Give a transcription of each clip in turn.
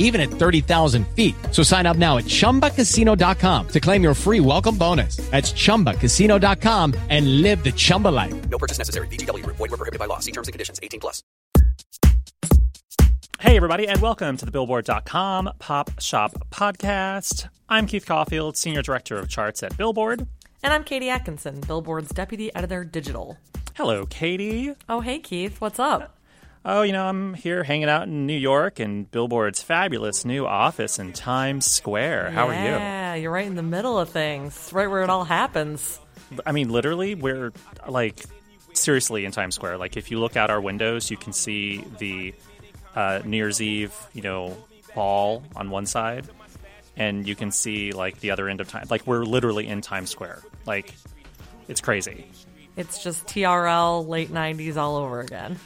even at 30,000 feet. So sign up now at ChumbaCasino.com to claim your free welcome bonus. That's ChumbaCasino.com and live the Chumba life. No purchase necessary. VGW. Void were prohibited by law. See terms and conditions. 18 plus. Hey, everybody, and welcome to the Billboard.com Pop Shop Podcast. I'm Keith Caulfield, Senior Director of Charts at Billboard. And I'm Katie Atkinson, Billboard's Deputy Editor Digital. Hello, Katie. Oh, hey, Keith. What's up? Oh, you know, I'm here hanging out in New York in Billboard's fabulous new office in Times Square. How yeah, are you? Yeah, you're right in the middle of things, right where it all happens. I mean, literally, we're like seriously in Times Square. Like, if you look out our windows, you can see the uh, New Year's Eve, you know, ball on one side, and you can see like the other end of time. Like, we're literally in Times Square. Like, it's crazy. It's just TRL late 90s all over again.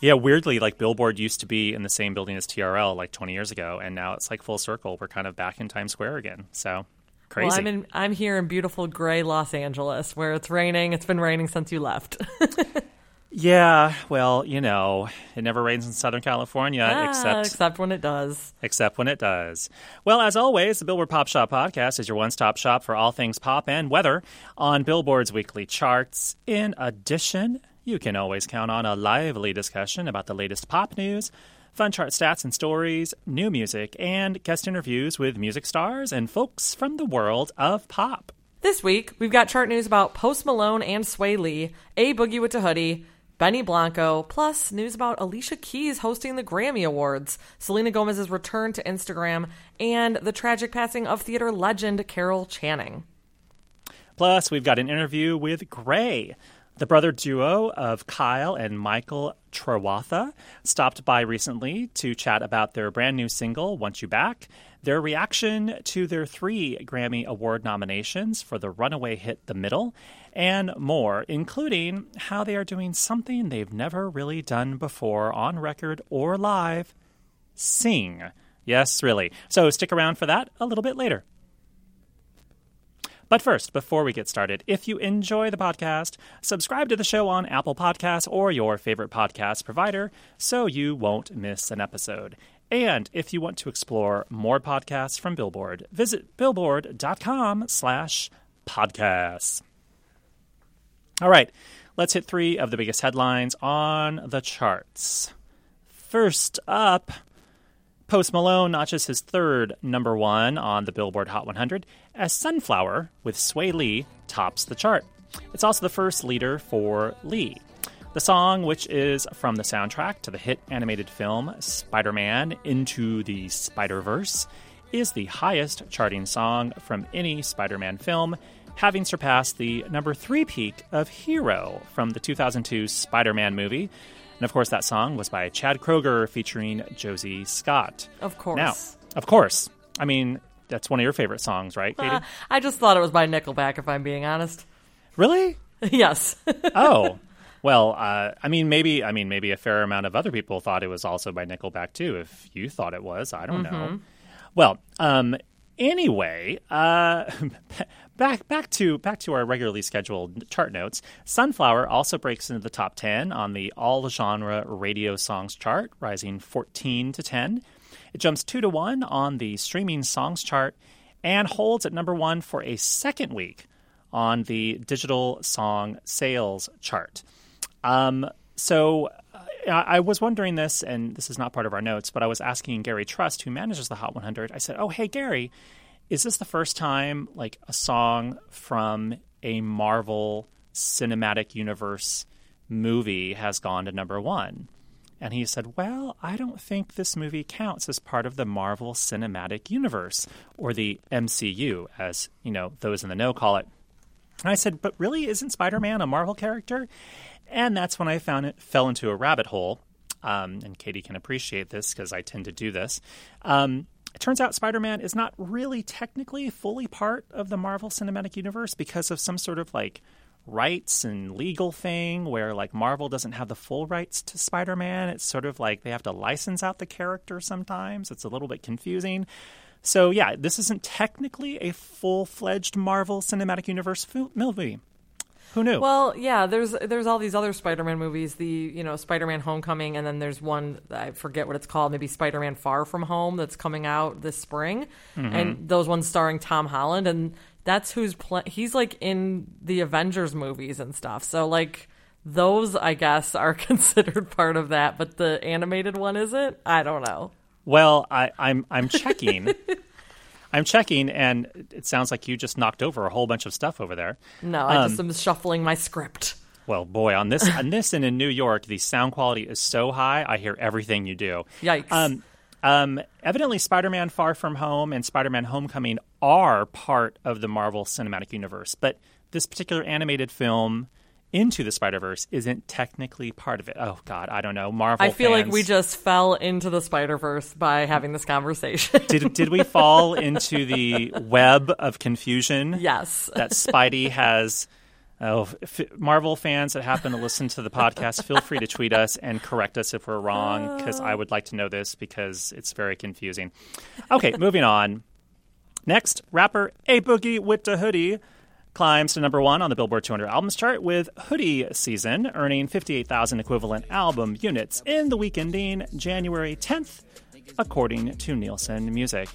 Yeah, weirdly, like Billboard used to be in the same building as TRL like 20 years ago, and now it's like full circle. We're kind of back in Times Square again. So crazy. Well, I'm in, I'm here in beautiful gray Los Angeles, where it's raining. It's been raining since you left. yeah, well, you know, it never rains in Southern California ah, except except when it does. Except when it does. Well, as always, the Billboard Pop Shop podcast is your one-stop shop for all things pop and weather on Billboard's weekly charts. In addition, you can always count on a lively discussion about the latest pop news, fun chart stats and stories, new music, and guest interviews with music stars and folks from the world of pop. This week, we've got chart news about Post Malone and Swae Lee, A Boogie with the Hoodie, Benny Blanco, plus news about Alicia Keys hosting the Grammy Awards, Selena Gomez's return to Instagram, and the tragic passing of theater legend Carol Channing. Plus, we've got an interview with Grey, the brother duo of Kyle and Michael Trewartha stopped by recently to chat about their brand new single, Want You Back, their reaction to their three Grammy Award nominations for the runaway hit The Middle, and more, including how they are doing something they've never really done before on record or live sing. Yes, really. So stick around for that a little bit later. But first, before we get started, if you enjoy the podcast, subscribe to the show on Apple Podcasts or your favorite podcast provider so you won't miss an episode. And if you want to explore more podcasts from Billboard, visit billboard.com slash podcasts. All right, let's hit three of the biggest headlines on the charts. First up, Post Malone notches his third number one on the Billboard Hot 100 as Sunflower with Swae Lee tops the chart. It's also the first leader for Lee. The song, which is from the soundtrack to the hit animated film Spider Man Into the Spider Verse, is the highest charting song from any Spider Man film, having surpassed the number three peak of Hero from the 2002 Spider Man movie and of course, that song was by Chad Kroeger featuring Josey Scott. Of course. Now, of course. I mean, that's one of your favorite songs, right, Katie? Uh, I just thought it was by Nickelback, if I'm being honest. Really? yes. oh. Well, uh, I mean, maybe I mean maybe a fair amount of other people thought it was also by Nickelback too. If you thought it was, I don't mm-hmm. know. Well, um, anyway, uh, back back to back to our regularly scheduled chart notes. Sunflower also breaks into the top ten on the all genre radio songs chart, rising fourteen to ten. It jumps two to one on the streaming songs chart and holds at number one for a second week on the digital song sales chart. Um, so I was wondering this, and this is not part of our notes, but I was asking Gary Trust, who manages the Hot 100. I said, "Oh, hey Gary, is this the first time like a song from a Marvel cinematic universe movie has gone to number one. And he said, Well, I don't think this movie counts as part of the Marvel Cinematic Universe, or the MCU, as you know, those in the know call it. And I said, But really, isn't Spider Man a Marvel character? And that's when I found it fell into a rabbit hole. Um, and Katie can appreciate this because I tend to do this. Um, it turns out Spider Man is not really technically fully part of the Marvel Cinematic Universe because of some sort of like rights and legal thing where like Marvel doesn't have the full rights to Spider-Man. It's sort of like they have to license out the character sometimes. It's a little bit confusing. So yeah, this isn't technically a full-fledged Marvel Cinematic Universe movie. Who knew? Well, yeah, there's there's all these other Spider-Man movies, the you know Spider-Man Homecoming, and then there's one I forget what it's called, maybe Spider-Man Far From Home that's coming out this spring, Mm-hmm. and those ones starring Tom Holland, and that's who's pl- he's like in the Avengers movies and stuff. So like those, I guess, are considered part of that, but the animated one isn't. I don't know. Well, I, I'm I'm checking. I'm checking, and it sounds like you just knocked over a whole bunch of stuff over there. No, I Um, just am shuffling my script. Well, boy, on this on this and in New York, the sound quality is so high. I hear everything you do. Yikes. Um, um, evidently, Spider-Man: Far From Home and Spider-Man: Homecoming are part of the Marvel Cinematic Universe, but this particular animated film, Into the Spider-Verse, isn't technically part of it. Oh God, I don't know. Marvel. I feel like we just fell into the Spider Verse by having this conversation. did. Did we fall into the web of confusion? yes. that Spidey has. Oh, f- Marvel fans that happen to listen to the podcast, feel free to tweet us and correct us if we're wrong, because I would like to know this because it's very confusing. Okay, moving on. Next, rapper A Boogie with the Hoodie climbs to number one on the Billboard 200 albums chart with Hoodie Season, earning 58,000 equivalent album units in the week ending January 10th, according to Nielsen Music.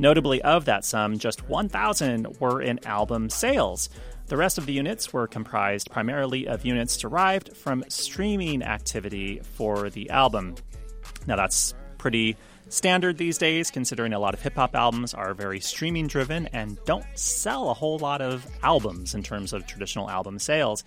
Notably, of that sum, just 1,000 were in album sales. The rest of the units were comprised primarily of units derived from streaming activity for the album. Now, that's pretty standard these days, considering a lot of hip hop albums are very streaming driven and don't sell a whole lot of albums in terms of traditional album sales.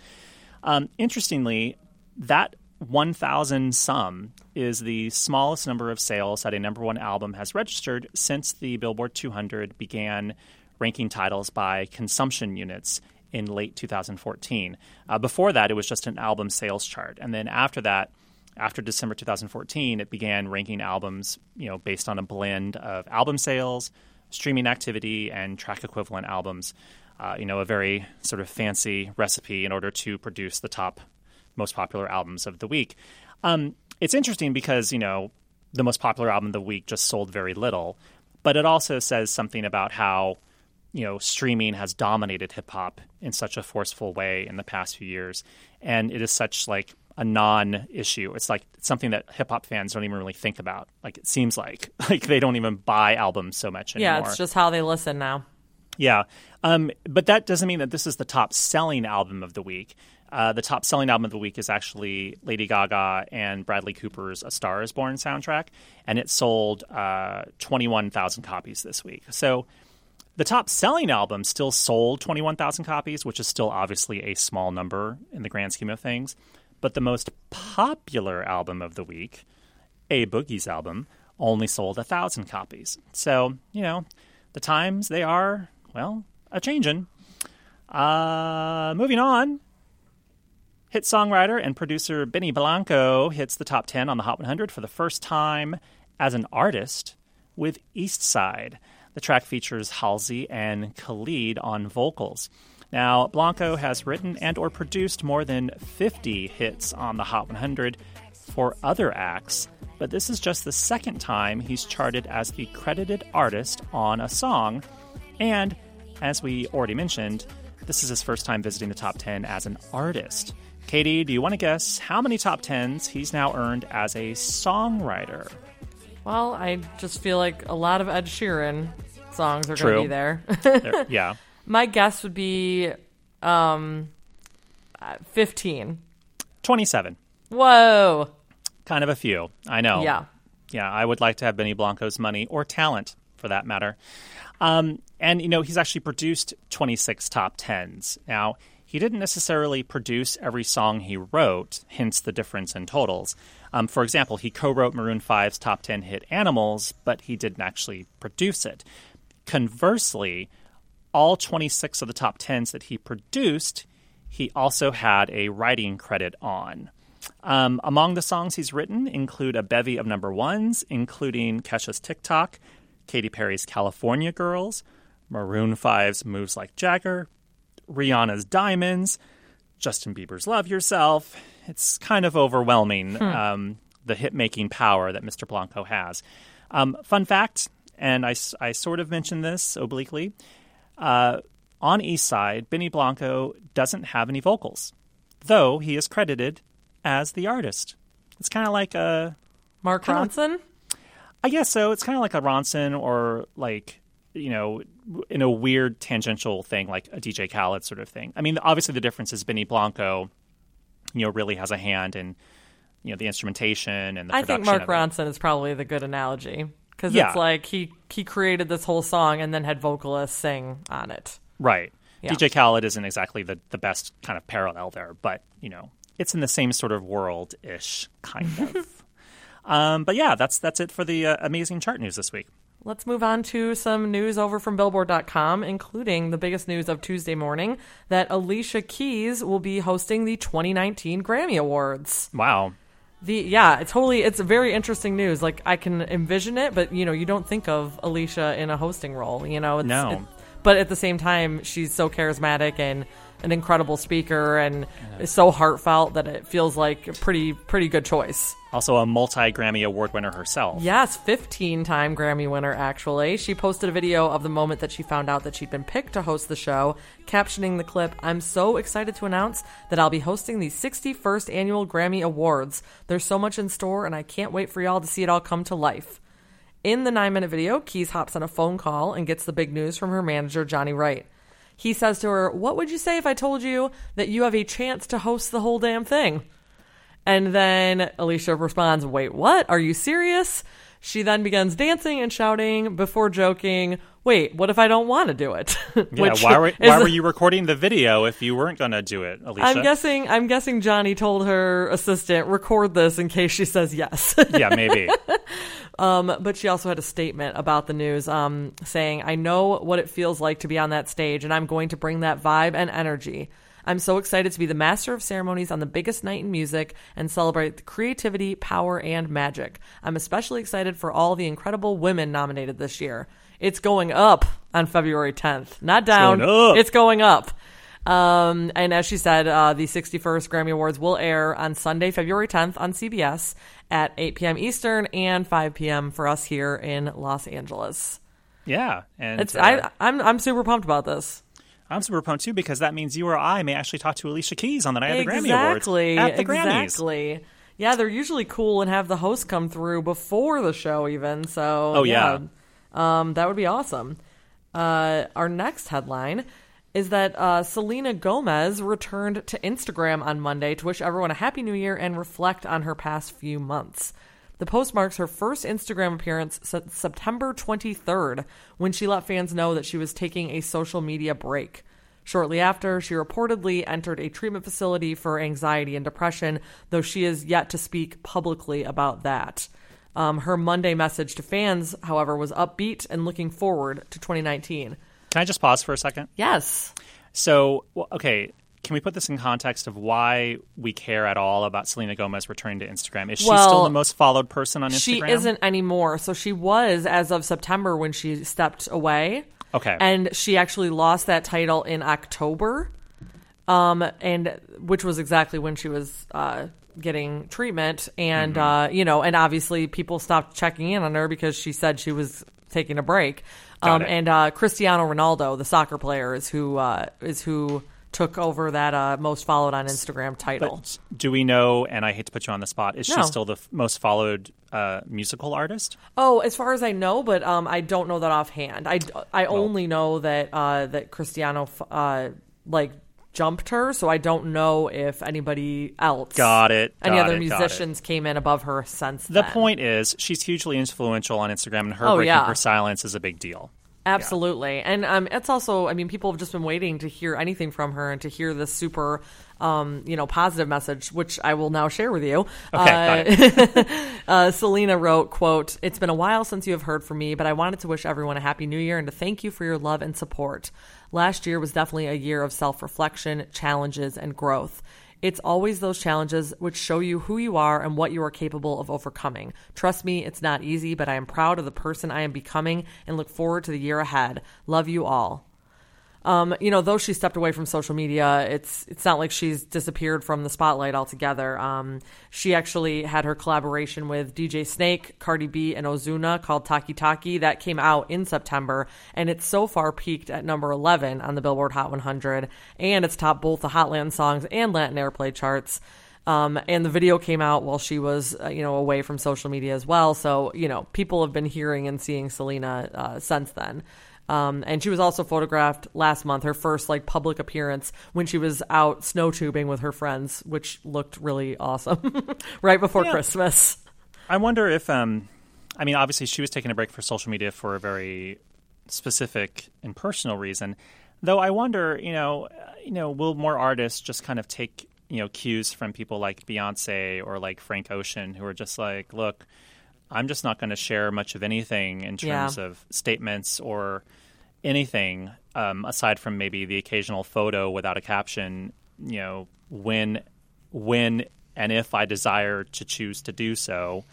Um, interestingly, that 1,000 sum is the smallest number of sales that a number one album has registered since the Billboard 200 began ranking titles by consumption units in late 2014. Uh, before that, it was just an album sales chart. And then after that, after December 2014, it began ranking albums, you know, based on a blend of album sales, streaming activity, and track equivalent albums. Uh, you know, a very sort of fancy recipe in order to produce the top most popular albums of the week. Um, it's interesting because you know the most popular album of the week just sold very little, but it also says something about how you know streaming has dominated hip hop in such a forceful way in the past few years, and it is such like a non-issue. It's like it's something that hip hop fans don't even really think about. Like it seems like like they don't even buy albums so much anymore. yeah, it's just how they listen now. Yeah. Um, but that doesn't mean that this is the top selling album of the week. Uh, the top selling album of the week is actually Lady Gaga and Bradley Cooper's A Star is Born soundtrack, and it sold uh, 21,000 copies this week. So the top selling album still sold 21,000 copies, which is still obviously a small number in the grand scheme of things. But the most popular album of the week, A Boogie's album, only sold 1,000 copies. So, you know, the times they are, well, a changin'. Uh, moving on. Hit songwriter and producer Benny Blanco hits the top 10 on the Hot 100 for the first time as an artist with East Side. The track features Halsey and Khalid on vocals. Now, Blanco has written and or produced more than 50 hits on the Hot 100 for other acts, but this is just the second time he's charted as the credited artist on a song. And as we already mentioned, this is his first time visiting the top 10 as an artist. Katie, do you want to guess how many top 10s he's now earned as a songwriter? Well, I just feel like a lot of Ed Sheeran songs are going to be there. There- yeah. My guess would be um, uh, 15. 27. Whoa. Kind of a few. I know. Yeah. Yeah, I would like to have Benny Blanco's money or talent for that matter. Um, and, you know, he's actually produced 26 top 10s. Now, he didn't necessarily produce every song he wrote, hence the difference in totals. Um, for example, he co wrote Maroon 5's top 10 hit Animals, but he didn't actually produce it. Conversely, all 26 of the top 10s that he produced, he also had a writing credit on. Um, among the songs he's written include a bevy of number ones, including Kesha's TikTok, Katy Perry's California Girls, Maroon 5's Moves Like Jagger, Rihanna's Diamonds, Justin Bieber's Love Yourself. It's kind of overwhelming, um, the hit making power that Mr. Blanco has. Um, fun fact, and I sort of mentioned this obliquely uh, on East Side, Benny Blanco doesn't have any vocals, though he is credited as the artist. It's kind of like a Mark Ronson. I guess so. It's kind of like a Ronson or like you know, in a weird tangential thing like a DJ Khaled sort of thing. I mean, obviously the difference is Benny Blanco, you know, really has a hand in you know the instrumentation and the I think Mark. Ronson is probably the good analogy because Yeah. it's like he he created this whole song and then had vocalists sing on it. Right. Yeah. DJ Khaled isn't exactly the, the best kind of parallel there, but you know, it's in the same sort of world ish, kind of. um, but yeah, that's that's it for the uh, amazing chart news this week. Let's move on to some news over from Billboard.com, including the biggest news of Tuesday morning that Alicia Keys will be hosting the 2019 Grammy Awards. Wow. The yeah, it's totally it's very interesting news. Like I can envision it, but you know, you don't think of Alicia in a hosting role. You know, it's, No. but at the same time, she's so charismatic and an incredible speaker, and is so heartfelt that it feels like a pretty pretty good choice. Also, a multi Grammy Award winner herself. Yes, 15 time Grammy winner, actually. She posted a video of the moment that she found out that she'd been picked to host the show, captioning the clip I'm so excited to announce that I'll be hosting the 61st annual Grammy Awards. There's so much in store, and I can't wait for y'all to see it all come to life. In the nine minute video, Keys hops on a phone call and gets the big news from her manager, Johnny Wright. He says to her, What would you say if I told you that you have a chance to host the whole damn thing? And then Alicia responds, Wait, what? Are you serious? She then begins dancing and shouting before joking, Wait, what if I don't want to do it? Yeah, why were, why were you recording the video if you weren't going to do it, Alicia? I'm guessing I'm guessing Johnny told her assistant record this in case she says yes. yeah, maybe. Um, but she also had a statement about the news um, saying, I know what it feels like to be on that stage, and I'm going to bring that vibe and energy. I'm so excited to be the master of ceremonies on the biggest night in music and celebrate the creativity, power, and magic. I'm especially excited for all the incredible women nominated this year. It's going up on February 10th. Not down. going up. It's going up. Um, and as she said, uh, the 61st Grammy Awards will air on Sunday, February 10th on CBS at 8 p.m. Eastern and 5 p.m. for us here in Los Angeles. Yeah. And It's uh, I, I'm I'm super pumped about this. I'm super pumped too because that means you or I may actually talk to Alicia Keys on the night of the Grammy Awards. At the Grammys. exactly. Yeah, they're usually cool and have the host come through before the show, even. So, Oh, yeah. um, that would be awesome. Uh, our next headline is that uh, Selena Gomez returned to Instagram on Monday to wish everyone a happy new year and reflect on her past few months. The post marks her first Instagram appearance since September 23rd, when she let fans know that she was taking a social media break. Shortly after, she reportedly entered a treatment facility for anxiety and depression, though she is yet to speak publicly about that. Um, her Monday message to fans, however, was upbeat and looking forward to 2019. Can I just pause for a second? Yes. So, well, okay, can we put this in context of why we care at all about Selena Gomez returning to Instagram? Is she Well, still the most followed person on Instagram? She isn't anymore. So she was as of September when she stepped away. Okay. And she actually lost that title in October. Um and which was exactly when she was uh getting treatment and uh you know and obviously people stopped checking in on her because she said she was taking a break. Um and uh Cristiano Ronaldo, the soccer player is who uh is who took over that uh most followed on Instagram title. But do we know, and I hate to put you on the spot, is No. she still the f- most followed uh, musical artist? Oh, as far as I know, but um, I don't know that offhand. I, I only know that uh, that Cristiano uh, like jumped her, so I don't know if anybody else Got it. any got other it, musicians came in above her since The then. point is, she's hugely influential on Instagram, and her Oh, breaking yeah. her silence is a big deal. Absolutely. And um, it's also, I mean, people have just been waiting to hear anything from her and to hear this super, um, you know, positive message, which I will now share with you. Okay, uh, uh, Selena wrote, quote, It's been a while since you have heard from me, but I wanted to wish everyone a happy new year and to thank you for your love and support. Last year was definitely a year of self reflection, challenges, and growth. It's always those challenges which show you who you are and what you are capable of overcoming. Trust me, it's not easy, but I am proud of the person I am becoming and look forward to the year ahead. Love you all. Um, you know, though she stepped away from social media, it's it's not like she's disappeared from the spotlight altogether. Um, she actually had her collaboration with DJ Snake, Cardi B, and Ozuna called Taki Taki that came out in September, and it's so far peaked at number 11 on the Billboard Hot 100, and it's topped both the Hot Latin songs and Latin airplay charts. Um, and the video came out while she was, uh, you know, away from social media as well. So, you know, people have been hearing and seeing Selena uh, since then. Um, and she was also photographed last month, her first like public appearance when she was out snow tubing with her friends, which looked really awesome right before Yeah. Christmas. I wonder if, um, I mean, obviously she was taking a break for social media for a very specific and personal reason. Though I wonder, you know, uh, you know, will more artists just kind of take you know cues from people like Beyonce or like Frank Ocean, who are just like, look, I'm just not going to share much of anything in Yeah. terms of statements or anything um, aside from maybe the occasional photo without a caption. You know, when when and if I desire to choose to do so.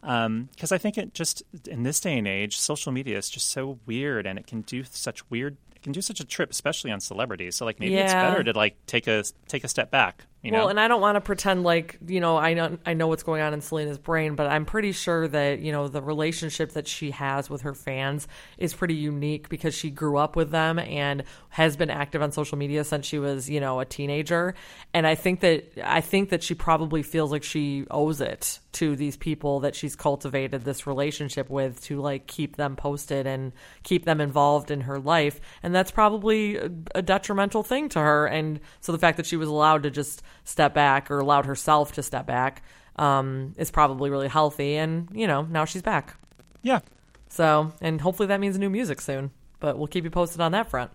Because I think it just in this day and age, social media is just so weird, and it can do such weird. It can do such a trip, especially on celebrities. So like maybe it's better to like take a take a step back. You know, Well, and I don't want to pretend like you know I know I know what's going on in Selena's brain, but I'm pretty sure that you know the relationship that she has with her fans is pretty unique because she grew up with them and has been active on social media since she was you know a teenager, and I think that I think that she probably feels like she owes it to these people that she's cultivated this relationship with to like keep them posted and keep them involved in her life, and that's probably a detrimental thing to her, and so the fact that she was allowed to just step back or allowed herself to step back um, is probably really healthy. And, you know, now she's back. yeah, So, and hopefully that means new music soon. But we'll keep you posted on that front.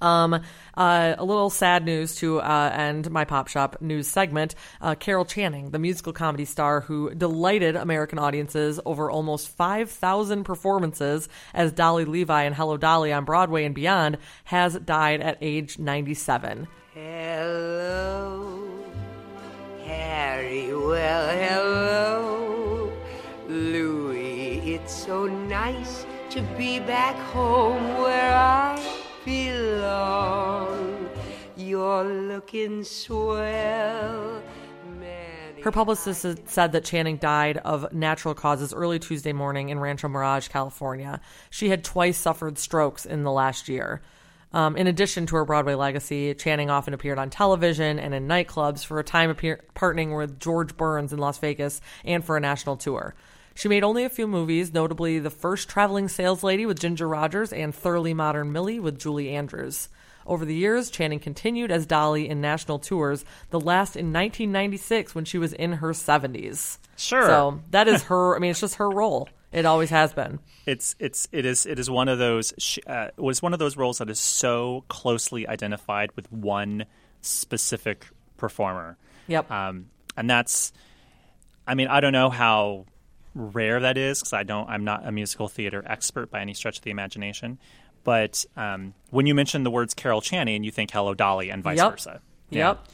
Um, uh, a little sad news to uh, end my Pop Shop news segment. Uh, Carol Channing, the musical comedy star who delighted American audiences over almost 5,000 performances as Dolly Levi in Hello Dolly on Broadway and beyond, has died at age 97. Hello, Harry. Well, hello, Louis. It's so nice to be back home where I belong. You're looking swell. Her publicist said that Channing died of natural causes early Tuesday morning in Rancho Mirage, California. She had twice suffered strokes in the last year. Um, in addition to her Broadway legacy, Channing often appeared on television and in nightclubs for a time appear- partnering with George Burns in Las Vegas and for a national tour. She made only a few movies, notably The First Traveling Sales Lady with Ginger Rogers and Thoroughly Modern Millie with Julie Andrews. Over the years, Channing continued as Dolly in national tours, the last in 1996 when she was in her 70s. Sure. So that is her, I mean, it's just her role. It always has been. it's it's it is it is one of those uh, was one of those roles that is so closely identified with one specific performer. Yep. Um, and that's, I mean, I don't know how rare that is because I don't, I'm not a musical theater expert by any stretch of the imagination. But um, when you mention the words Carol Channing, you think Hello Dolly and vice Yep. versa. Yep.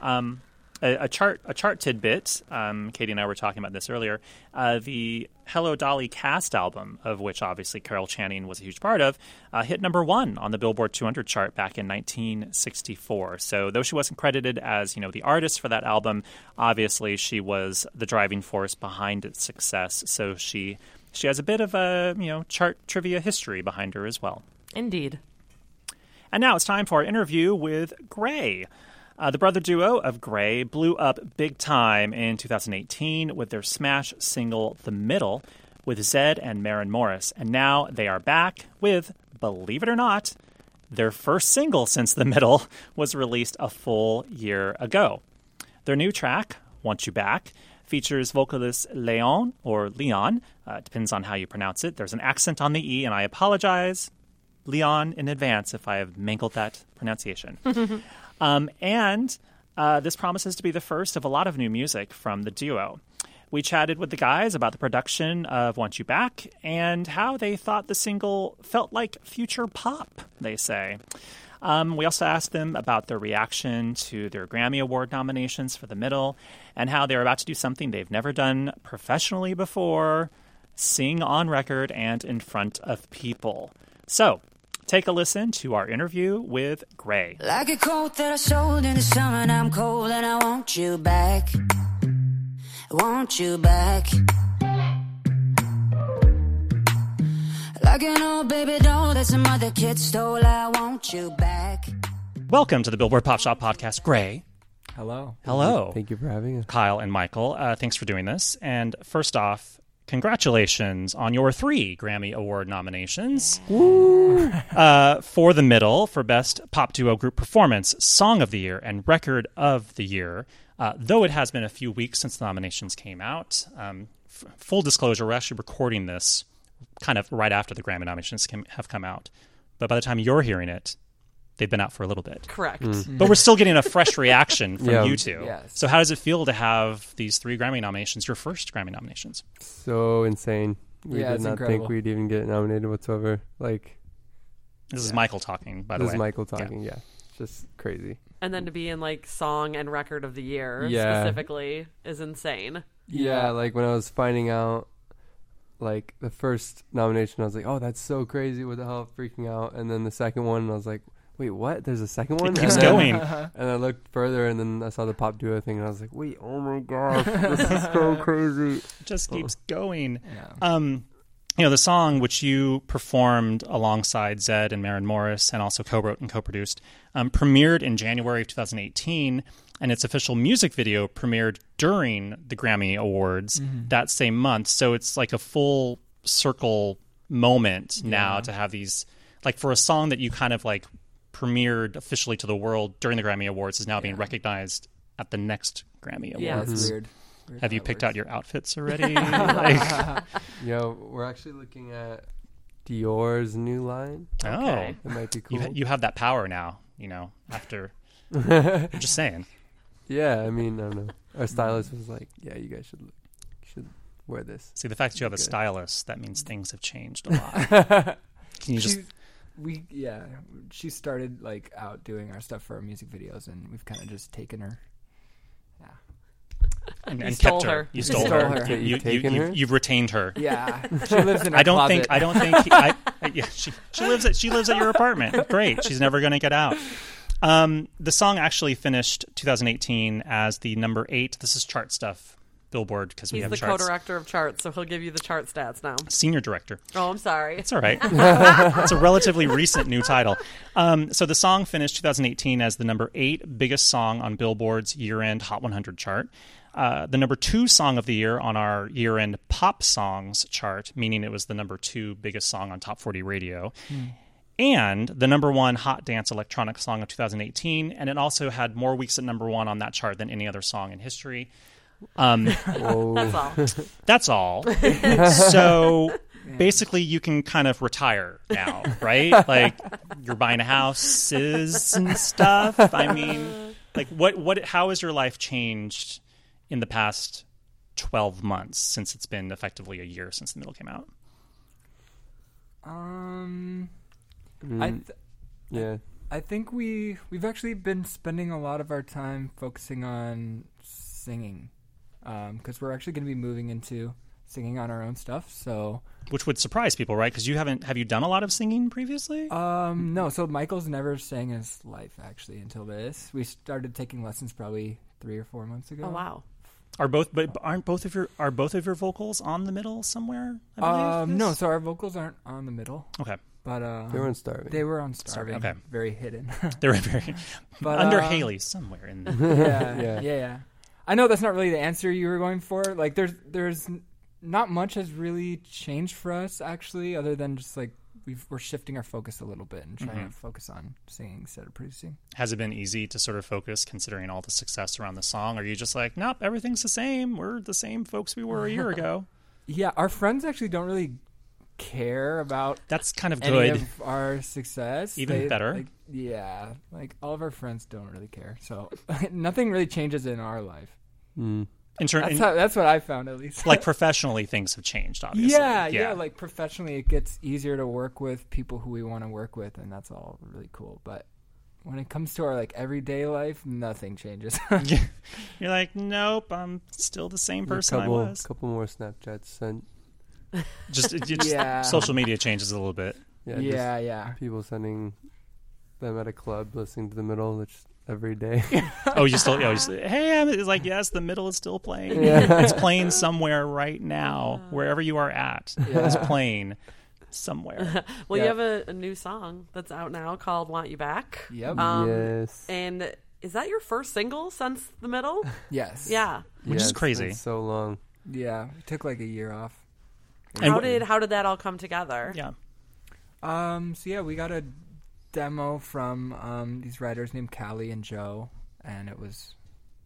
Um, a, a chart, a chart tidbit. Um, Katie and I were talking about this earlier. Uh, the Hello Dolly cast album, of which obviously Carol Channing was a huge part of, uh, hit number one on the Billboard 200 chart back in 1964. So though she wasn't credited as you know the artist for that album, obviously she was the driving force behind its success. So she she has a bit of a you know chart trivia history behind her as well. Indeed. And now it's time for our interview with Grey. Uh, the brother duo of Grey blew up big time in 2018 with their smash single The Middle with Zedd and Maren Morris. And now they are back with, believe it or not, their first single since The Middle was released a full year ago. Their new track, Want You Back, features vocalist Leon or Leon, uh, depends on how you pronounce it. There's an accent on the E, and I apologize, Leon, in advance if I have mangled that pronunciation. um, and uh, this promises to be the first of a lot of new music from the duo. We chatted with the guys about the production of Want You Back and how they thought the single felt like future pop, they say. Um, we also asked them about their reaction to their Grammy Award nominations for the middle and how they're about to do something they've never done professionally before sing on record and in front of people. So, take a listen to our interview with Grey. Like a coat that I sold in the summer, and I'm cold and I want you back. I want you back. Like an old baby doll that some other kid stole, I want you back. Welcome to the Billboard Pop Shop Podcast, Grey. Hello. Hello. Thank you for having us. Kyle and Michael. Uh, thanks for doing this. And first off, congratulations on your three Grammy Award nominations uh, for the middle for Best Pop Duo Group Performance, Song of the Year, and Record of the Year. Uh, though it has been a few weeks since the nominations came out, um, f- full disclosure, we're actually recording this kind of right after the Grammy nominations came, have come out. But by the time you're hearing it, they've been out for a little bit. Correct. Mm. Mm. But we're still getting a fresh reaction from Yeah. you two. Yes. So how does it feel to have these three Grammy nominations, your first Grammy nominations? So insane. We Yeah, did it's not incredible. think we'd even get nominated whatsoever. Like This is Michael talking, by the this way. This is Michael talking. Yeah. just crazy. And then to be in like song and record of the year Yeah. specifically is insane. Yeah, like when I was finding out, like the first nomination, I was like, "Oh, that's so crazy! What the hell?" Freaking out. And then the second one, I was like, "Wait, what? There's a second one?" It keeps and then, going. And I looked further, and then I saw the pop duo thing, and I was like, "Wait, oh my gosh, this is so crazy!" It just keeps going. Yeah. Um, you know, the song which you performed alongside Zedd and Maren Morris and also co-wrote and co-produced um, premiered in January of 2018, and its official music video premiered during the Grammy Awards that same month. So it's like a full circle moment now to have these, like for a song that you kind of like premiered officially to the world during the Grammy Awards is now being recognized at the next Grammy Awards. Yeah. That's weird. Weird Have you picked works. out your outfits already? like, Yo, we're actually looking at Dior's new line. Oh, It might be you, cool. ha- you have that power now. You know, after I'm just saying. yeah, I mean, I don't know. Our stylist was like, "Yeah, you guys should look, should wear this." See, the fact that you have a Good. stylist that means things have changed a lot. Can you just She's- we yeah, she started like out doing our stuff for our music videos, and we've kind of just taken her. Yeah, and, You and stole kept her? her. You You stole, stole her. her. You, You've you, you, taken you, her? you've retained her. yeah. She lives in. Our I don't closet. think. I don't think. He, I, I- yeah, she she lives at she lives at your apartment. Great. She's never going to get out. Um, the song actually finished 2018 as the number eight. This is chart stuff. Billboard because we He's have the charts. co-director of charts, so he'll give you the chart stats now. Senior director. Oh, I'm sorry. It's all right. it's a relatively recent new title. Um, so the song finished 2018 as the number eight biggest song on Billboard's year-end Hot 100 chart. Uh, the number two song of the year on our year-end pop songs chart, meaning it was the number two biggest song on Top 40 radio. And the number one hot dance electronic song of 2018, and it also had more weeks at number one on that chart than any other song in history. Um, That's all. that's all. so basically, you can kind of retire now, right? Like you're buying houses and stuff. I mean, like what what how has your life changed in the past twelve months since it's been effectively a year since the middle came out? Um, I Mm, th- yeah, I think we we've actually been spending a lot of our time focusing on singing, because we're actually going to be moving into singing on our own stuff. So, Which would surprise people, right? Because you haven't have you done a lot of singing previously? um, no, so Michael's never sang his life actually until this. We started taking lessons probably three or four months ago. Oh wow. Are both but aren't both of your are both of your vocals on the middle somewhere? I believe, Um, no, so our vocals aren't on the middle, Okay, but uh, they were on starving. they were on starving. Okay. very hidden. they were very but under uh, Hailee somewhere in there. yeah, Yeah. yeah, yeah, I know that's not really the answer you were going for. Like, there's there's not much has really changed for us actually, other than just like we've, we're shifting our focus a little bit and trying Mm-hmm. to focus on singing instead of producing. Has it been easy to sort of focus considering all the success around the song? Are you just like, nope, everything's the same. We're the same folks we were a year ago. Yeah, our friends actually don't really care about That's kind of any good. of our success. Even They- better. like, yeah, like all of our friends don't really care, so nothing really changes in our life. Mm. In turn, That's in- how, that's what I found at least. like professionally, things have changed. Obviously, yeah, yeah, Like professionally, it gets easier to work with people who we want to work with, and that's all really cool. But when it comes to our like everyday life, nothing changes. you're like, nope, I'm still the same A person I was. A couple more Snapchats sent. Just, it- just Yeah. social media changes a little bit. Yeah, yeah, yeah. People sending them at a club listening to the middle which every day. Oh, you still, oh, you still hey, I'm it's like, yes, the middle is still playing. Yeah. It's playing somewhere right now, wherever you are at. It's playing somewhere. Well, Yeah. you have a, a new song that's out now called "Want You Back." Yep. Um, yes. And is that your first single since the middle? yes. Yeah. Which is crazy. So long. Yeah. We took like a year off. And how did how did that all come together? Yeah. Um. So yeah, we got a demo from um these writers named Callie and Joe, and it was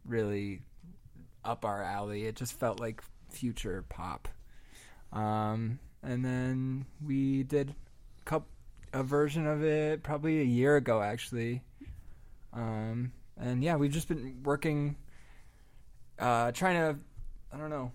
really up our alley. It just felt like future pop. Um. And then we did a, coup a version of it probably a year ago, actually. Um. And yeah, we've just been working, uh, trying to, I don't know,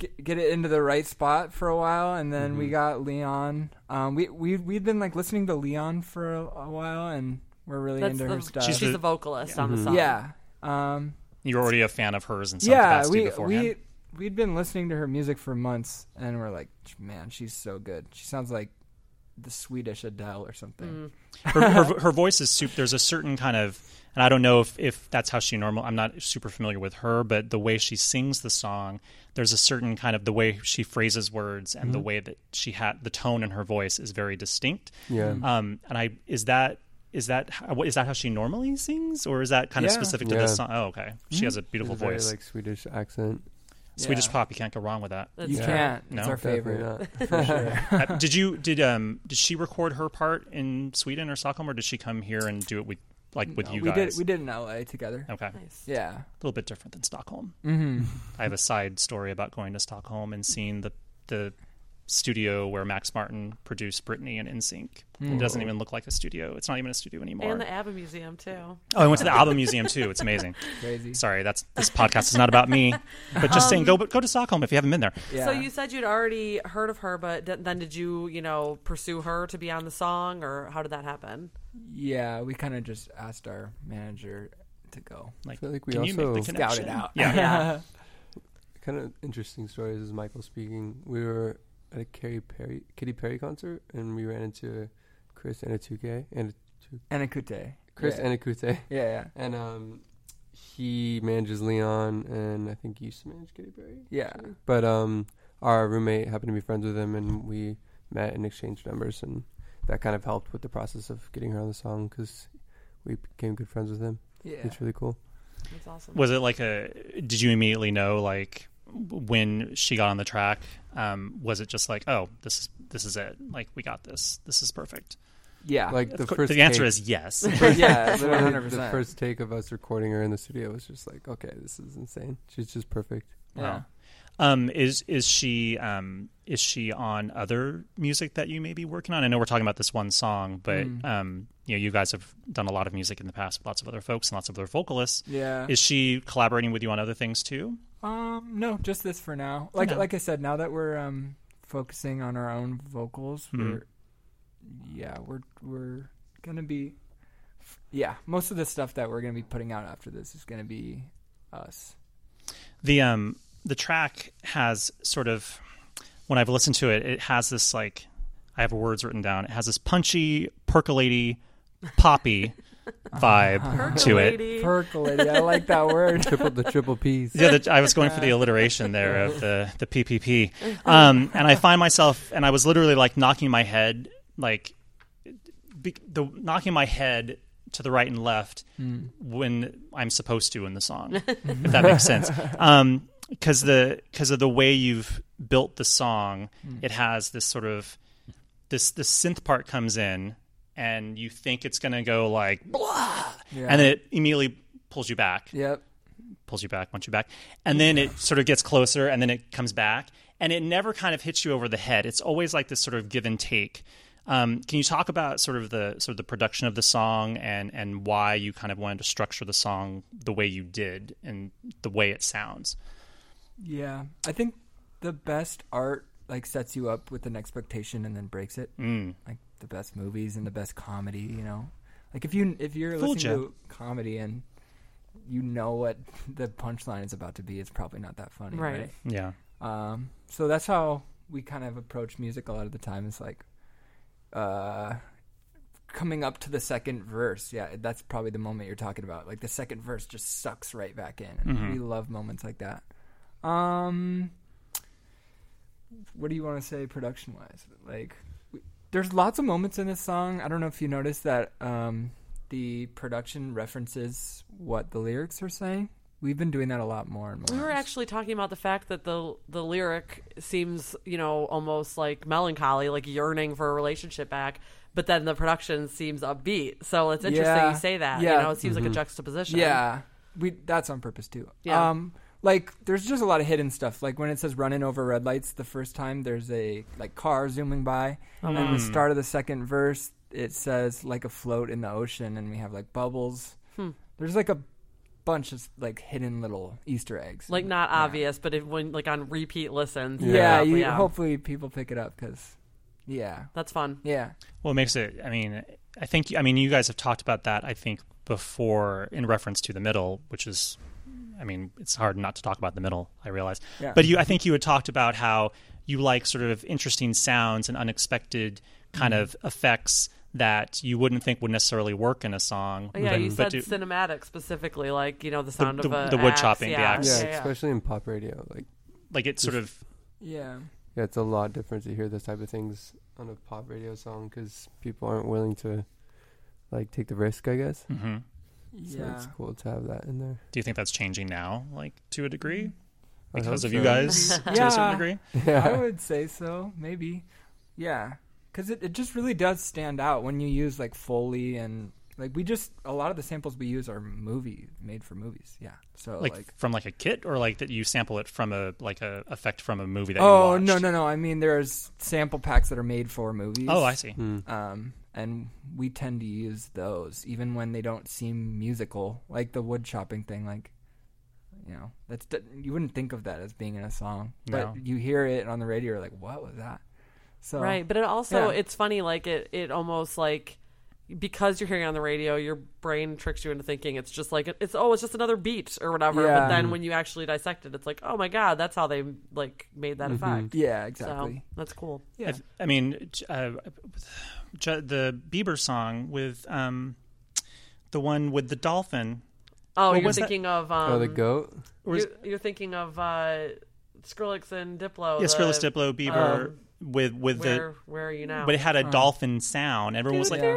get, get it into the right spot for a while, and then we got Leon. Um, we we we'd been like listening to Leon for a, a while, and we're really That's into the, her stuff. She's she's the- the vocalist on the Mhm. song. yeah, um, You're already a fan of hers in some yeah. capacity We beforehand. we we'd been listening to her music for months, and we're like, man, she's so good. She sounds like the Swedish Adele or something. her, her, her voice is super. There's a certain kind of, and I don't know if, if that's how she normal. I'm not super familiar with her, but the way she sings the song, there's a certain kind of the way she phrases words and the way that she had the tone in her voice is very distinct. Yeah. Um, and I is that is that how, that how she normally sings, or is that kind of Yeah. specific to Yeah. this song? Oh, okay. She has a beautiful It's a very, voice. like Swedish accent. Swedish Yeah. pop. You can't go wrong with that. That's You true. can't. No, it's our favorite. not. For sure. Uh, did you did um did she record her part in Sweden or Stockholm, or did she come here and do it with like with No, you we did we did in LA together. Okay. Nice. Yeah. a little bit different than Stockholm. Mm-hmm. I have a side story about going to Stockholm and seeing the the studio where Max Martin produced Britney and NSYNC. It doesn't even look like a studio. It's not even a studio anymore. And the ABBA Museum too. oh, I went to the album museum too. It's amazing. Crazy. Sorry, that's this podcast is not about me, but just saying go go to Stockholm if you haven't been there. Yeah. So you said you'd already heard of her, but d- then did you, you know, pursue her to be on the song, or how did that happen? Yeah, we kind of just asked our manager to go. Like, feel like we can you make also- the connection? it out. Yeah. Yeah. kind of interesting story. This is Michael speaking. We were at a Katy Perry, Katy Perry concert, and we ran into Chris Anokute and Anokute. Chris yeah. Anokute, yeah, yeah. and um, he manages Leon, and I think he used to manage Katy Perry. Yeah. But um, our roommate happened to be friends with him, and we met and exchanged numbers, and that kind of helped with the process of getting her on the song because we became good friends with him. Yeah. It's really cool. That's awesome. Was it like a? Did you immediately know like when she got on the track? Um, was it just like, oh, this is this is it? Like we got this. This is perfect. Yeah. Like the course- first the answer take- is yes. yeah, 100%. the first take of us recording her in the studio was just like, okay, this is insane. She's just perfect. yeah. Wow. Um, is is she um, is she on other music that you may be working on? I know we're talking about this one song, but Mm. um, you know, you guys have done a lot of music in the past with lots of other folks and lots of other vocalists. Yeah. Is she collaborating with you on other things too? Um, no, just this for now. Like like I said, now that we're um focusing on our own vocals, Mhm. we're yeah, we're we're gonna be yeah, most of the stuff that we're gonna be putting out after this is gonna be us. The um the track has sort of when I've listened to it, it has this like I have words written down. It has this punchy, percolaty, poppy vibe to it. Percolating. Percolating. I like that word. Triple the triple P's. Yeah, the, I was going for the alliteration there of the the PPP, um, and I find myself, and I was literally like knocking my head, like be, the knocking my head to the right and left when I'm supposed to in the song, if that makes sense. Because the because of the way you've built the song, it has this sort of this this synth part comes in, and you think it's going to go like blah, Yeah. and it immediately pulls you back, Yep. pulls you back, wants you back, and then it sort of gets closer, and then it comes back, and it never kind of hits you over the head. It's always like this sort of give and take. Um, can you talk about sort of the sort of the production of the song and and why you kind of wanted to structure the song the way you did and the way it sounds? Yeah, I think the best art like sets you up with an expectation and then breaks it. Mm. Like the best movies and the best comedy, you know. Like if you if you're Fooled listening ya. to comedy and you know what the punchline is about to be, it's probably not that funny, Right. right? Yeah. Um, so that's how we kind of approach music a lot of the time. It's like uh, coming up to the second verse. Yeah, that's probably the moment you're talking about. Like the second verse just sucks right back in, and Mhm. we love moments like that. Um, what do you want to say production wise? Like, we, there's lots of moments in this song. I don't know if you noticed that um, the production references what the lyrics are saying. We've been doing that a lot more and more. We were actually talking about the fact that the the lyric seems, you know, almost like melancholy, like yearning for a relationship back, but then the production seems upbeat. So it's interesting Yeah. you say that. Yeah. You know, it seems like a Mhm. juxtaposition. Yeah, we that's on purpose too. Yeah. Um, like there's just a lot of hidden stuff. Like when it says running over red lights the first time, there's a like car zooming by, and Mm. the start of the second verse it says like a float in the ocean, and we have like bubbles. Hmm. There's like a bunch of like hidden little Easter eggs. Like not Yeah. obvious, but if when like on repeat listens. Yeah, they're up, you, hopefully people pick it up because, yeah, That's fun. yeah, Well, it makes it. I mean, I think. I mean, you guys have talked about that. I think before in reference to the middle, which is. I mean, it's hard not to talk about the middle. I realize, Yeah. but you. I think you had talked about how you like sort of interesting sounds and unexpected kind Mm-hmm. of effects that you wouldn't think would necessarily work in a song. Yeah, but, you but said do- cinematic specifically, like you know the sound the- of a the wood axe, chopping, the yeah. axe. Yeah, Yeah, yeah. especially in pop radio. Like, like it's sort of yeah. yeah, it's a lot different to hear those type of things on a pop radio song because people aren't willing to like take the risk. I guess. hmm So Yeah. it's cool to have that in there. Do you think that's changing now, like to a degree, because hope of you guys to a certain Yeah. degree? I would say so, maybe. Yeah, because it, it just really does stand out when you use like Foley and like we just a lot of the samples we use are movie made for movies. Yeah, so like, like, from like a kit or like that you sample it from a like a effect from a movie that oh you no no no, I mean there's sample packs that are made for movies. oh I see Hmm. Um, and we tend to use those even when they don't seem musical, like the wood chopping thing. Like, you know, that's you wouldn't think of that as being in a song, No. but you hear it on the radio, you're like, what was that? So Right, but it also Yeah. it's funny like it it almost like because you're hearing it on the radio, your brain tricks you into thinking it's just like it's oh it's just another beat or whatever. But then when you actually dissect it, it's like oh my god, that's how they like made that effect. yeah, So exactly. that's cool. Yeah. I, I mean uh, j- the Bieber song with um the one with the dolphin Oh, What you're was that? thinking of um, oh, the goat. You're, you're thinking of uh, Skrillex and Diplo. yeah the, Skrillex Diplo Bieber um, with with Where the where are you now? but it had a dolphin sound everyone was like Yeah.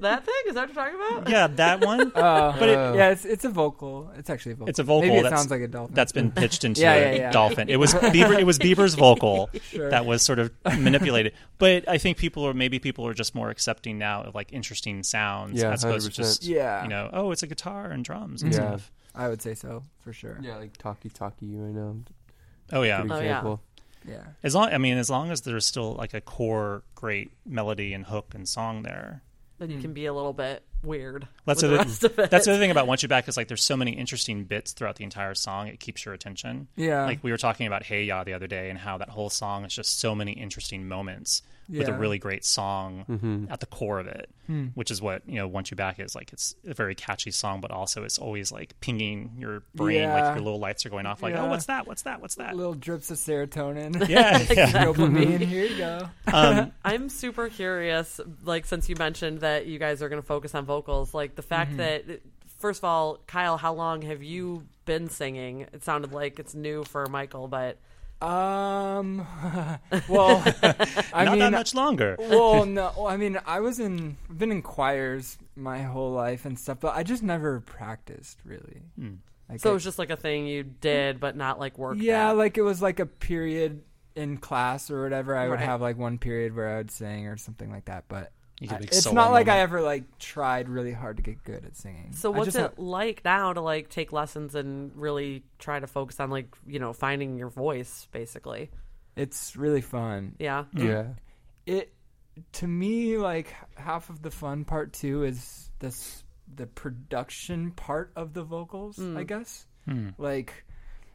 That thing is that what you're talking about? yeah that one Uh, But it- yeah, it's it's a vocal. It's actually a vocal. It's a vocal Maybe it sounds like a dolphin. that's been pitched into Yeah, a yeah, yeah. dolphin. It was Bieber. It was Bieber's vocal Sure. that was sort of manipulated. But I think people are maybe people are just more accepting now of like interesting sounds Yeah, as opposed to 100%. just Yeah. you know oh it's a guitar and drums and Yeah. stuff. I would say so for sure. Yeah, like Taki Taki right know. Oh yeah. Oh, yeah. Yeah. As long I mean as long as there's still like a core great melody and hook and song there. Then you hmm. can be a little bit weird. That's with the, the rest of it. that's the other thing about Want You Back is like there's so many interesting bits throughout the entire song. It keeps your attention. Yeah. Like we were talking about Hey Ya the other day and how that whole song is just so many interesting moments with a Yeah. really great song Mm-hmm. at the core of it, which is what you know. Want You Back is like it's a very catchy song, but also it's always like pinging your brain, Yeah. like your little lights are going off, like Yeah. oh, what's that? What's that? What's that? Little drips of serotonin. Yeah, yeah. Dopamine. Here you go. Um, I'm super curious, like since you mentioned that you guys are going to focus on vocals, like the fact that first of all, Kyle, how long have you been singing? It sounded like it's new for Michael, but Um. Well, I not mean, that much longer. well, no. well, I mean, I was in, I've been in choirs my whole life and stuff, but I just never practiced really. Like so I- it was just like a thing you did, but not like work. yeah, at. like it was like a period in class or whatever, I would have like one period where I would sing or something like that. But You get a I- big it's solo not like I ever like tried really hard to get good at singing. So I what's just it have- like now to like take lessons and really try to focus on like you know finding your voice basically? it's really fun. Yeah. Yeah. it to me like half of the fun part too is this the production part of the vocals i guess Hmm. like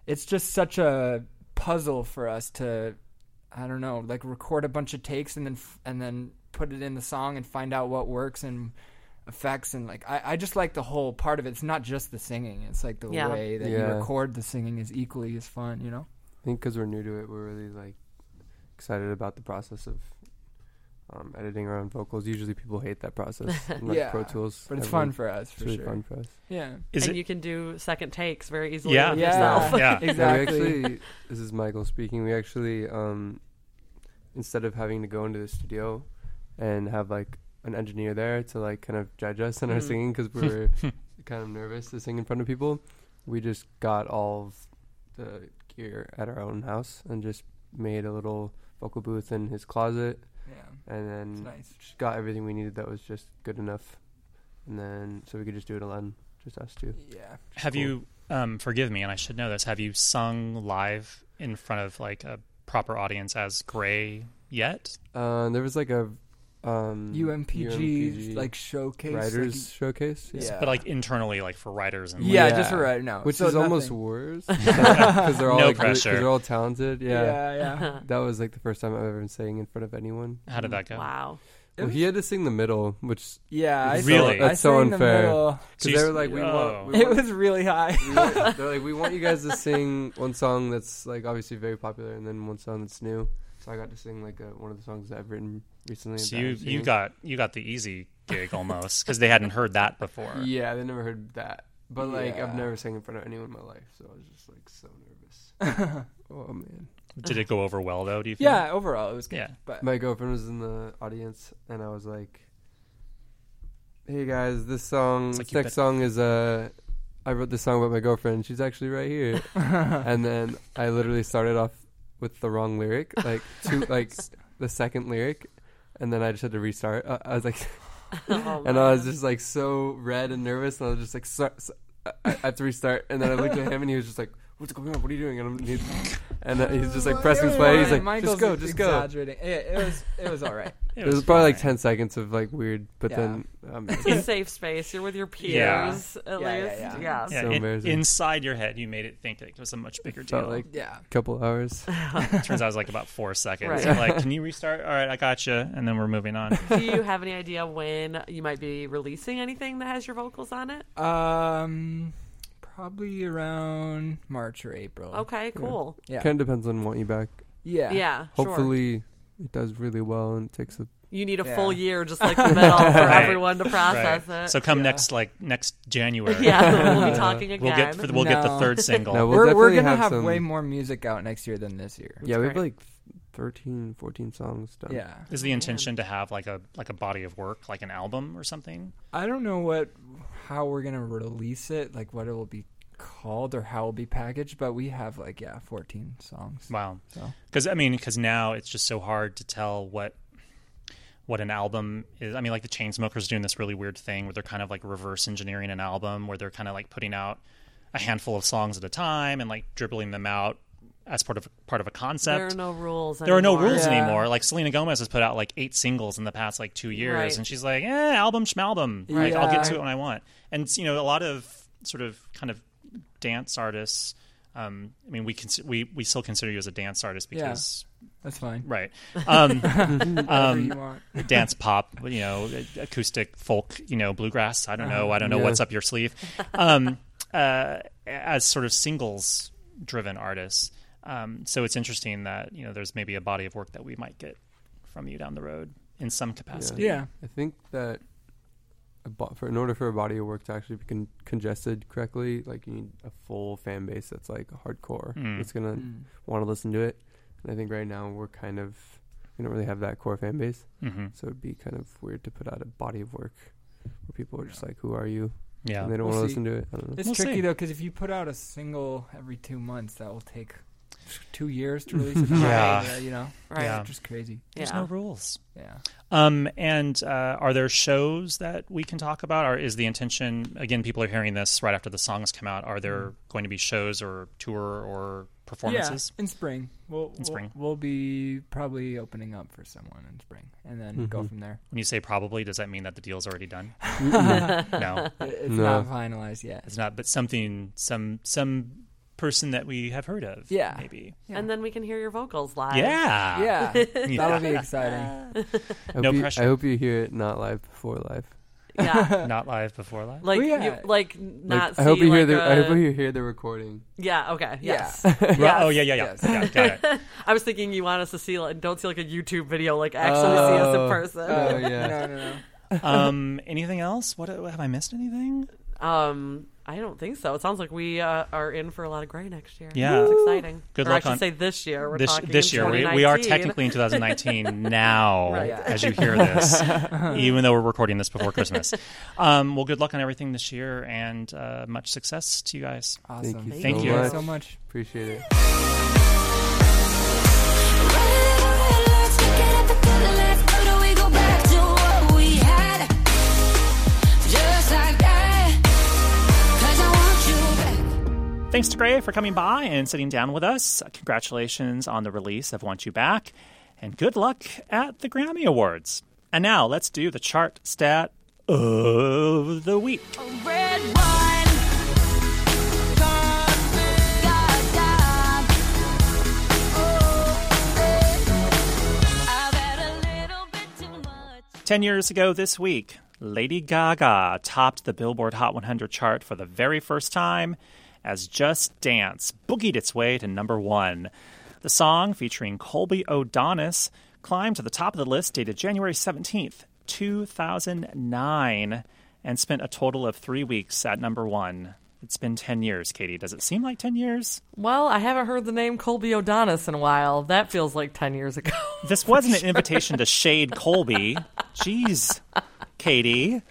it's just such a puzzle for us to i don't know like record a bunch of takes and then f- and then put it in the song and find out what works and effects and like i, I just like the whole part of it it's not just the singing it's like the Yeah. way that you record the singing is equally as fun you know I think because we're new to it, we're really like excited about the process of um, editing our own vocals. Usually, people hate that process, like Yeah, Pro Tools. but it's fun for us It's really sure fun for us. yeah Is and it? you can do second takes very easily Yeah. with yeah yourself. Yeah. Yeah, exactly we actually, this is Michael speaking. We actually, um, instead of having to go into the studio and have like an engineer there to like kind of judge us in our Mm. singing because we were kind of nervous to sing in front of people, we just got all of the gear at our own house and just made a little vocal booth in his closet, yeah and then nice just got everything we needed that was just good enough, and then so we could just do it alone, just us two. yeah Have you? Um, forgive me, and I should know this. Have you sung live in front of like a proper audience as Grey yet? Uh, there was like a um, UMPG, like showcase writers like, showcase, yeah. Yeah. But like internally, like for writers and like- yeah, Yeah. just for right now, which So is almost nothing. worse because they're all No like, really- 'cause pressure. they're all talented. Yeah. yeah, yeah. that was like the first time I've ever been saying in front of anyone. How did that go? Wow. Well, he had to sing the middle, which Yeah, I Really? sang- I That's so sang unfair. because you they were like, we oh. want, we It was really high. they're like, we want you guys to sing one song that's like obviously very popular, and then one song that's new. So I got to sing like a, one of the songs that I've written recently. So you you got you got the easy gig almost because they hadn't heard that before. Yeah, they never heard that. But like Yeah. I've never sang in front of anyone in my life, so I was just like so nervous. oh man. Did it go over well though? Do you? Feel? yeah, overall it was good. Yeah. but My girlfriend was in the audience and I was like Hey guys, this song It's like this you next bet- song is uh I wrote this song about my girlfriend. She's actually right here. and then I literally started off with the wrong lyric, like two like the second lyric, and then I just had to restart. Uh, I was like Oh, and I was just like so red and nervous, and I was just like, so, so, I, I have to restart. And then I looked at him, and he was just like, "What's going on? What are you doing?" And, I'm, he's, and uh, he's just like pressing play. He's like, Michael's "Just go, just go." exaggerating. It, it was it was all right. It It was was probably like ten seconds of like weird, but Yeah. then um, It's a safe space. You're with your peers Yeah. at Yeah, yeah, least. yeah. Yeah, So in- embarrassing. inside your head, you made it think that it was a much bigger deal. felt like Yeah. a couple hours. Turns out it was like about four seconds. Right. I'm like, can you restart? All right, I got you, and then we're moving on. Do you have any idea when you might be releasing anything that has your vocals on it? Um, probably around March or April. Okay, cool. Yeah. Kind of depends on Want You Back. Yeah. Yeah, sure. Hopefully, it does really well and it takes a. You need a Yeah. full year, just like the middle, for Right. everyone to process Right. it. So come Yeah. next, like next January. yeah, we'll be uh, talking again. We'll get for the, we'll get the No. third single. No, we'll we're we're definitely gonna have have, some- way more music out next year than this year. yeah, we have like 13, 14 songs done. Yeah. Is the oh, intention to have like a like a body of work, like an album or something? I don't know what how we're gonna release it, like what it will be called or how it'll be packaged, but we have like yeah, fourteen songs. Wow. So Because I mean, because now it's just so hard to tell what what an album is. I mean, like the Chainsmokers doing this really weird thing where they're kind of like reverse engineering an album, where they're kind of like putting out a handful of songs at a time and like dribbling them out as part of part of a concept. There are no rules. There are no anymore. rules Yeah. anymore. Like Selena Gomez has put out like eight singles in the past like two years, Right. and she's like, "Eh, album schmalbum. Like, I'll get to it when I want." And you know, a lot of sort of kind of dance artists. Um, I mean, we cons- we we still consider you as a dance artist Yeah. because that's fine. right, um, Whatever um, you want. dance pop, you know, acoustic folk, you know, bluegrass. I don't know. I don't know Yeah. what's up your sleeve. Um, uh, as sort of singles driven artists. Um, so it's interesting that you know there's maybe a body of work that we might get from you down the road in some capacity. Yeah. I think that a bo- for in order for a body of work to actually be con- congested correctly, like you need a full fan base that's like hardcore. Mm. That's gonna Mm. want to listen to it. And I think right now we're kind of we don't really have that core fan base, hmm so it'd be kind of weird to put out a body of work where people are just like, "Who are you?" Yeah. And they don't We'll want to listen to it. I don't know. It's We'll tricky see. though because if you put out a single every two months, that will take two years to release it. Yeah. you know, Right. Yeah. just crazy. There's Yeah. no rules. Yeah. Um, and uh, are there shows that we can talk about? Or is the intention again? People are hearing this right after the songs come out. Are there going to be shows or tour or performances? Yeah, in spring. We'll, In we'll- spring. We'll, be probably opening up for someone in spring, and then go from there. When you say probably, does that mean that the deal's already done? It- no, It's No. not finalized yet. it's not. But something, some, some person that we have heard of. Yeah. maybe. And then we can hear your vocals live. Yeah, Yeah, Yeah. that'll be exciting. I hope No you, pressure. I hope you hear it not live before live. Yeah. Not live before live. Like, Oh, yeah. you, like not Like, I hope see, you hear the. I hope you hear the recording. Yeah, okay. Yes. Yeah. Yes. Oh yeah, yeah, yeah. Yes. yeah got it. I was thinking you want us to see, like, don't see like a YouTube video, like actually see us in Oh. person. Oh yeah. no, no, no. Um, anything else? What have I missed? Anything? Um, I don't think so. It sounds like we uh, are in for a lot of Grey next year. Yeah. it's exciting. Good or luck I should on- say this year. We're this talking this year we, we are technically in 2019 now Right. as you hear this even though we're recording this before christmas um, well good luck on everything this year and uh, much success to you guys Awesome. Thank you Thank so you. much. so much. Appreciate it. thanks to Grey for coming by and sitting down with us congratulations on the release of want you back and good luck at the grammy awards and now let's do the chart stat of the week Red wine. God, God. I've had a little bit too much. 10 years ago this week, Lady Gaga topped the Billboard Hot 100 chart for the very first time as Just Dance boogied its way to number one. The song, featuring Colby O'Donis, climbed to the top of the list dated January 17th, 2009, and spent a total of three weeks at number one. It's been 10 years, Katie. Does it seem like 10 years? Well, I haven't heard the name Colby O'Donis in a while. That feels like 10 years ago. This wasn't an invitation to shade Colby. Jeez, Katie.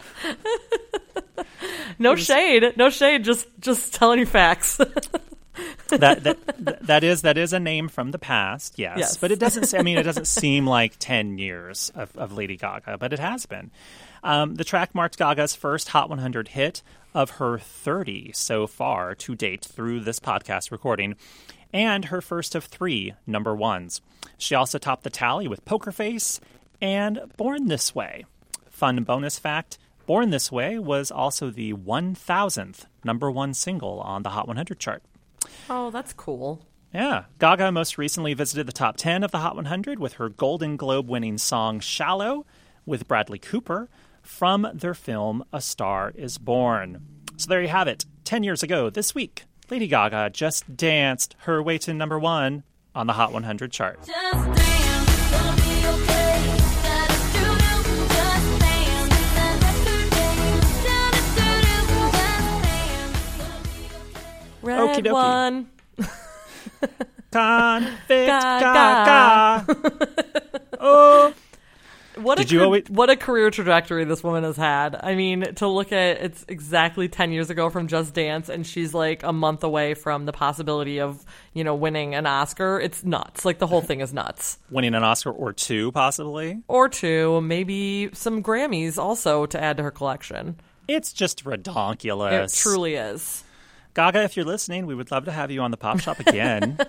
no shade. No shade. Just just telling you facts. that, that that is that is a name from the past, yes. Yes. But it doesn't. I mean, it doesn't seem like ten years of, of Lady Gaga, but it has been. Um, the track marked Gaga's first Hot 100 hit of her 30 so far to date through this podcast recording, and her first of three number ones. She also topped the tally with Poker Face and Born This Way. Fun bonus fact Born This Way was also the 1000th number one single on the Hot 100 chart. oh, that's cool. Yeah. Gaga most recently visited the top 10 of the Hot 100 with her Golden Globe winning song Shallow with Bradley Cooper from their film A Star is Born. So there you have it. 10 years ago this week, Lady Gaga just danced her way to number one on the Hot 100 chart. Red Okie dokie. one. Convict Gaga. Gaga. oh. What Did a you always- what a career trajectory this woman has had. I mean, to look at it's exactly 10 years ago from Just Dance and she's like a month away from the possibility of, you know, winning an Oscar. It's nuts. Like the whole thing is nuts. Winning an Oscar or two, possibly. Or two, maybe some Grammys also to add to her collection. It's just redonkulous. It truly is. Gaga, if you're listening, we would love to have you on the Pop Shop again.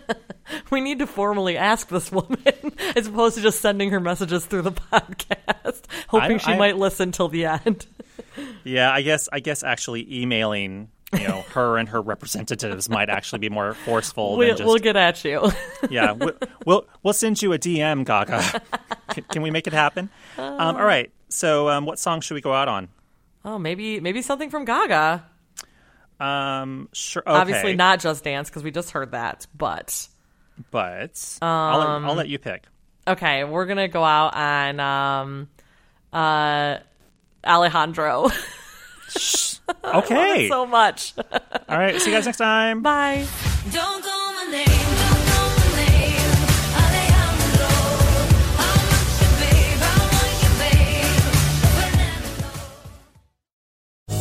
We need to formally ask this woman as opposed to just sending her messages through the podcast, hoping don't- she I- might listen till the end. yeah, I guess I guess actually emailing, you know, her and her representatives might actually be more forceful than just we'll get at you. yeah. We'll, we'll we'll send you a DM, Gaga. can, can we make it happen? Um, all right. So, um, what song should we go out on? oh, maybe maybe something from Gaga. Um, sure. Okay. Obviously not Just Dance because we just heard that, but but I'll, let, Um, I'll let you pick. okay, we're gonna go out on um, uh, Alejandro. Okay. so much. all right. See you guys next time. Bye.